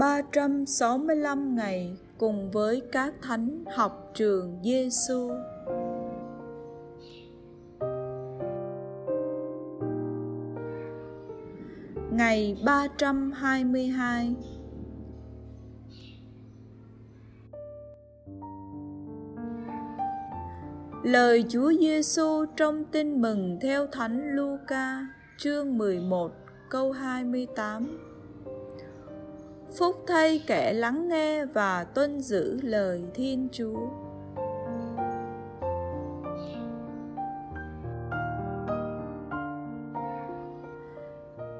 365 ngày cùng với các thánh học trường Giêsu. Ngày 322 Lời Chúa Giêsu trong Tin mừng theo Thánh Luca, chương 11, câu 28. Phúc thay kẻ lắng nghe và tuân giữ lời Thiên Chúa.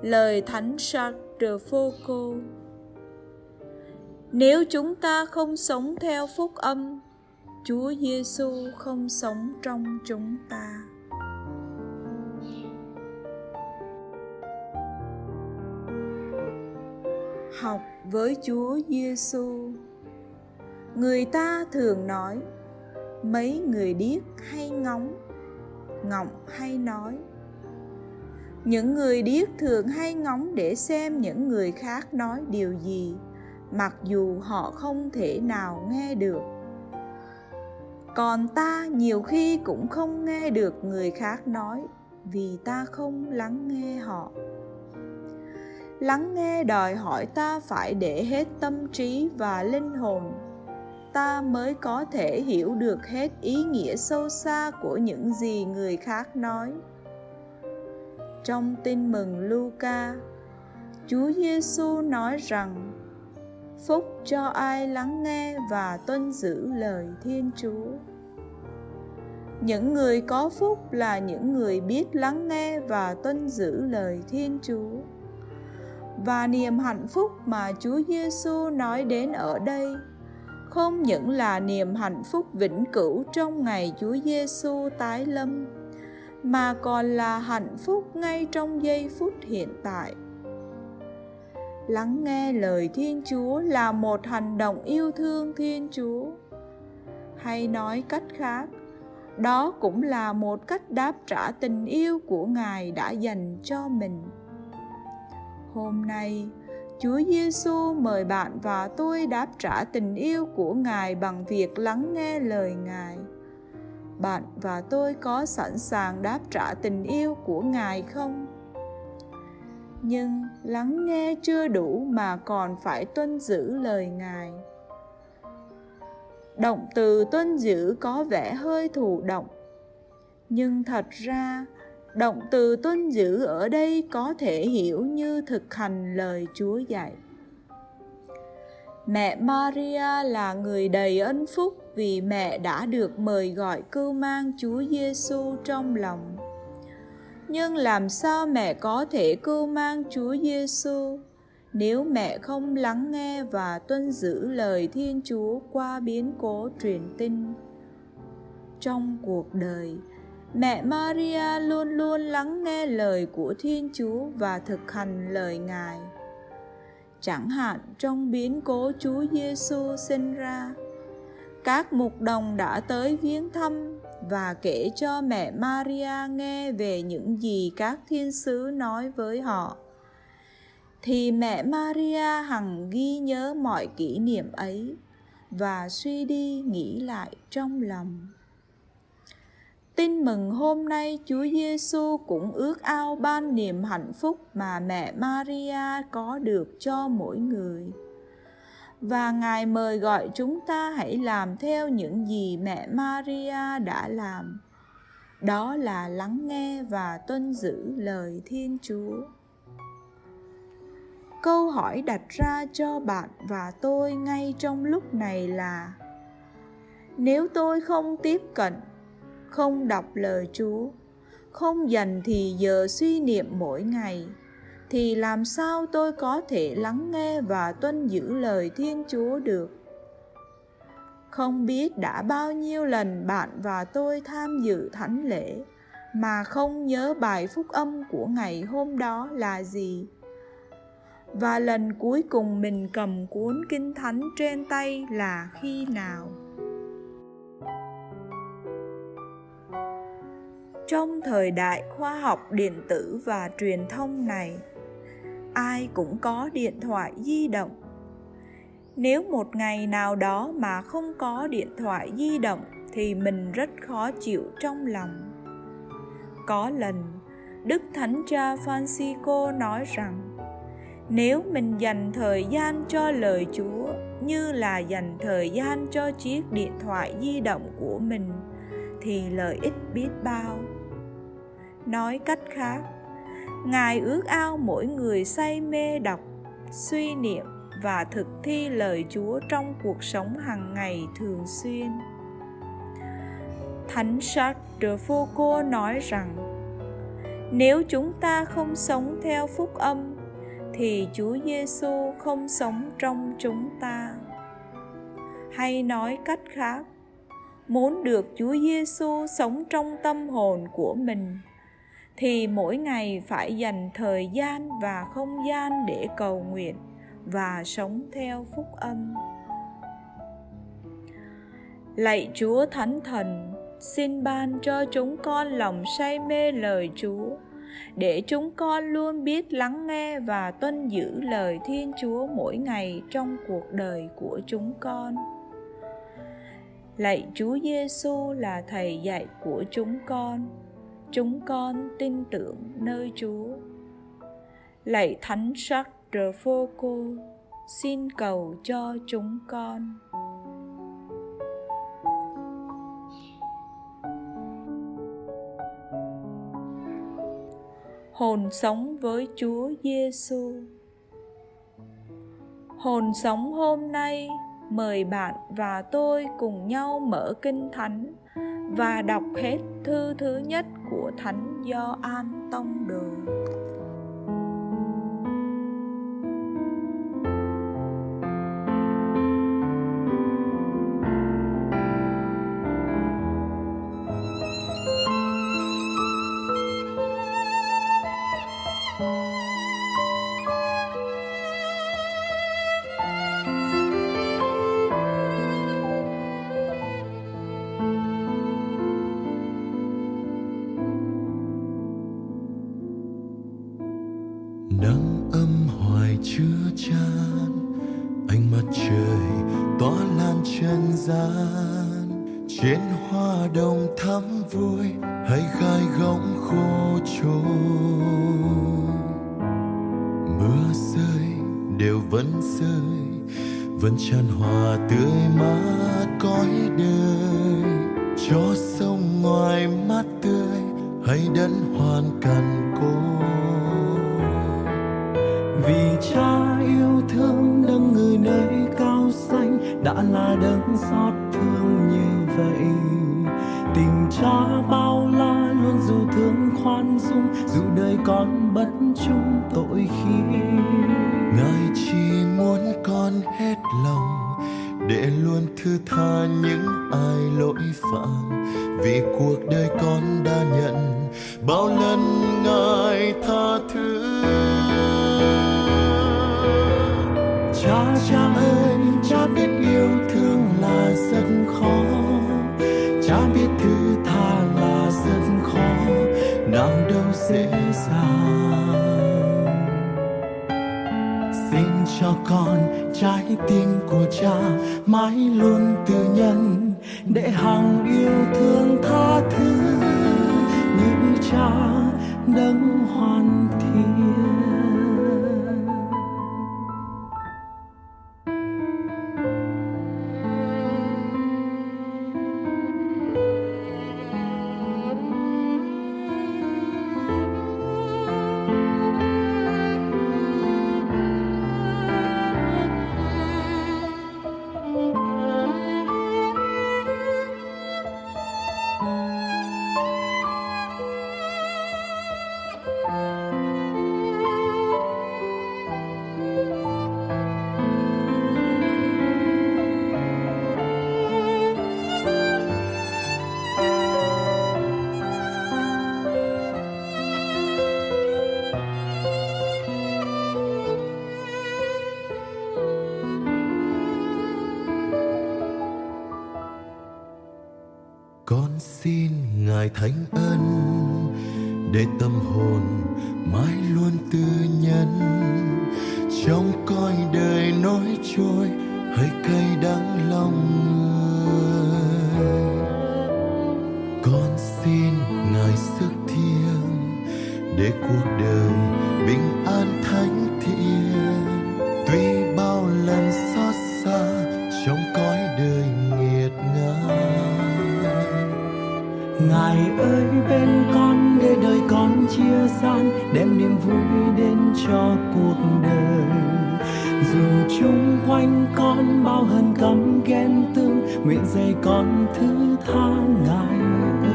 Lời Thánh Charles de Foucault Nếu chúng ta không sống theo phúc âm, Chúa Giêsu không sống trong chúng ta. Học với Chúa Giêsu. Người ta thường nói mấy người điếc hay ngóng, ngọng hay nói. Những người điếc thường hay ngóng để xem những người khác nói điều gì, mặc dù họ không thể nào nghe được còn ta nhiều khi cũng không nghe được người khác nói vì ta không lắng nghe họ lắng nghe đòi hỏi ta phải để hết tâm trí và linh hồn. Ta mới có thể hiểu được hết ý nghĩa sâu xa của những gì người khác nói. Trong tin mừng Luca, Chúa Giêsu nói rằng, phúc cho ai lắng nghe và tuân giữ lời thiên chúa. Những người có phúc là những người biết lắng nghe và tuân giữ lời thiên chúa và niềm hạnh phúc mà chúa giêsu nói đến ở đây. Không những là niềm hạnh phúc vĩnh cửu trong ngày chúa giêsu tái lâm, mà còn là hạnh phúc ngay trong giây phút hiện tại. Lắng nghe lời thiên chúa là một hành động yêu thương thiên chúa. Hay nói cách khác, đó cũng là một cách đáp trả tình yêu của ngài đã dành cho mình hôm nay. Chúa giêsu mời bạn và tôi đáp trả tình yêu của ngài bằng việc lắng nghe lời ngài. Bạn và tôi có sẵn sàng đáp trả tình yêu của ngài không? Nhưng lắng nghe chưa đủ mà còn phải tuân giữ lời ngài. Động từ tuân giữ có vẻ hơi thụ động. Nhưng thật ra động từ tuân giữ ở đây có thể hiểu như thực hành lời chúa dạy mẹ maria là người đầy ân phúc vì mẹ đã được mời gọi cưu mang chúa giêsu trong lòng nhưng làm sao mẹ có thể cưu mang Chúa Giêsu nếu mẹ không lắng nghe và tuân giữ lời Thiên Chúa qua biến cố truyền tin? Trong cuộc đời, mẹ Maria luôn luôn lắng nghe lời của Thiên Chúa và thực hành lời Ngài. Chẳng hạn trong biến cố Chúa Giêsu sinh ra, các mục đồng đã tới viếng thăm và kể cho mẹ Maria nghe về những gì các thiên sứ nói với họ thì mẹ Maria hằng ghi nhớ mọi kỷ niệm ấy và suy đi nghĩ lại trong lòng. Tin mừng hôm nay Chúa Giêsu cũng ước ao ban niềm hạnh phúc mà mẹ Maria có được cho mỗi người và Ngài mời gọi chúng ta hãy làm theo những gì mẹ Maria đã làm. Đó là lắng nghe và tuân giữ lời Thiên Chúa. Câu hỏi đặt ra cho bạn và tôi ngay trong lúc này là Nếu tôi không tiếp cận, không đọc lời Chúa, không dành thì giờ suy niệm mỗi ngày. Thì làm sao tôi có thể lắng nghe và tuân giữ lời thiên chúa được? Không biết đã bao nhiêu lần bạn và tôi tham dự thánh lễ mà không nhớ bài phúc âm của ngày hôm đó là gì. Và lần cuối cùng mình cầm cuốn kinh thánh trên tay là khi nào? Trong thời đại khoa học điện tử và truyền thông này, ai cũng có điện thoại di động. Nếu một ngày nào đó mà không có điện thoại di động thì mình rất khó chịu trong lòng. Có lần, đức thánh cha francisco nói rằng, nếu mình dành thời gian cho lời chúa như là dành thời gian cho chiếc điện thoại di động của mình, thì lợi ích biết bao nói cách khác ngài ước ao mỗi người say mê đọc suy niệm và thực thi lời chúa trong cuộc sống hàng ngày thường xuyên thánh Jacques de Foucault nói rằng nếu chúng ta không sống theo phúc âm thì Chúa Giêsu không sống trong chúng ta. Hay nói cách khác, muốn được Chúa Giêsu sống trong tâm hồn của mình thì mỗi ngày phải dành thời gian và không gian để cầu nguyện và sống theo phúc âm. Lạy Chúa Thánh Thần, xin ban cho chúng con lòng say mê lời Chúa để chúng con luôn biết lắng nghe và tuân giữ lời Thiên Chúa mỗi ngày trong cuộc đời của chúng con. Lạy Chúa Giêsu là thầy dạy của chúng con. Chúng con tin tưởng nơi Chúa. Lạy Thánh Sắc Rờ Phô Cô, xin cầu cho chúng con. hồn sống với Chúa Giêsu. Hồn sống hôm nay mời bạn và tôi cùng nhau mở kinh thánh và đọc hết thư thứ nhất của Thánh Gioan Tông Đồ. Trên hoa đồng thắm vui hay gai góng khô trôi. Mưa rơi, đều vẫn rơi, vẫn tràn hòa tươi mát cõi đời. Cho sông ngoài mát tươi hay đất hoàn cằn côi vì cha yêu thương đấng người nơi cao xanh, đã là đấng xót thương như vậy. Tình cha bao la luôn dù thương khoan dung, dù đời con bất chung tội khi. Ngài chỉ muốn con hết lòng để luôn thứ tha những ai lỗi phạm. Vì cuộc đời con đã nhận bao lần ngài tha thứ. Cho con trái tim của cha mãi luôn từ nhân để hằng yêu thương tha thứ như cha đấng hoàn thiện. Xin ngài thánh ân để tâm hồn mãi luôn tư nhân. Trong coi đời nói trôi hơi cay ngài ơi, bên con để đời con chia san, đem niềm vui đến cho cuộc đời. Dù chung quanh con bao hận căm ghen tương nguyện dạy con thứ tha ngài ơi.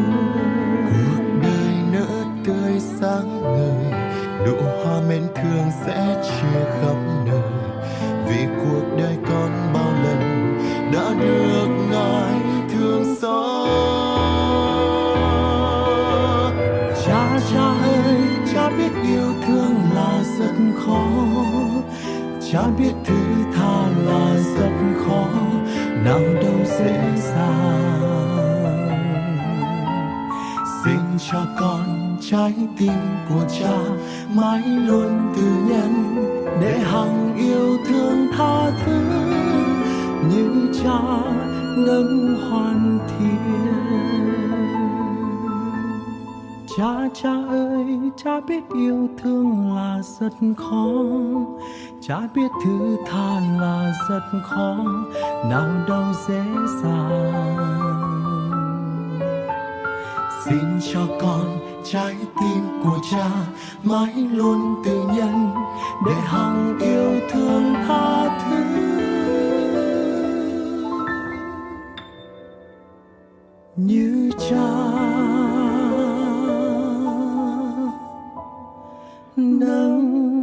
Cuộc đời nỡ tươi sáng ngời, nụ hoa mến thương sẽ chia khắp cha biết thứ tha là rất khó, nào đâu dễ dàng. Xin cho con trái tim của cha mãi luôn từ nhân, để hằng yêu thương tha thứ. Như cha ngân hoàn thiện. Cha cha ơi, cha biết yêu thương là rất khó cha biết thứ tha là rất khó, nào đâu dễ dàng. Xin cho con trái tim của cha mãi luôn từ nhân, để hằng yêu thương tha thứ. Như cha, nâng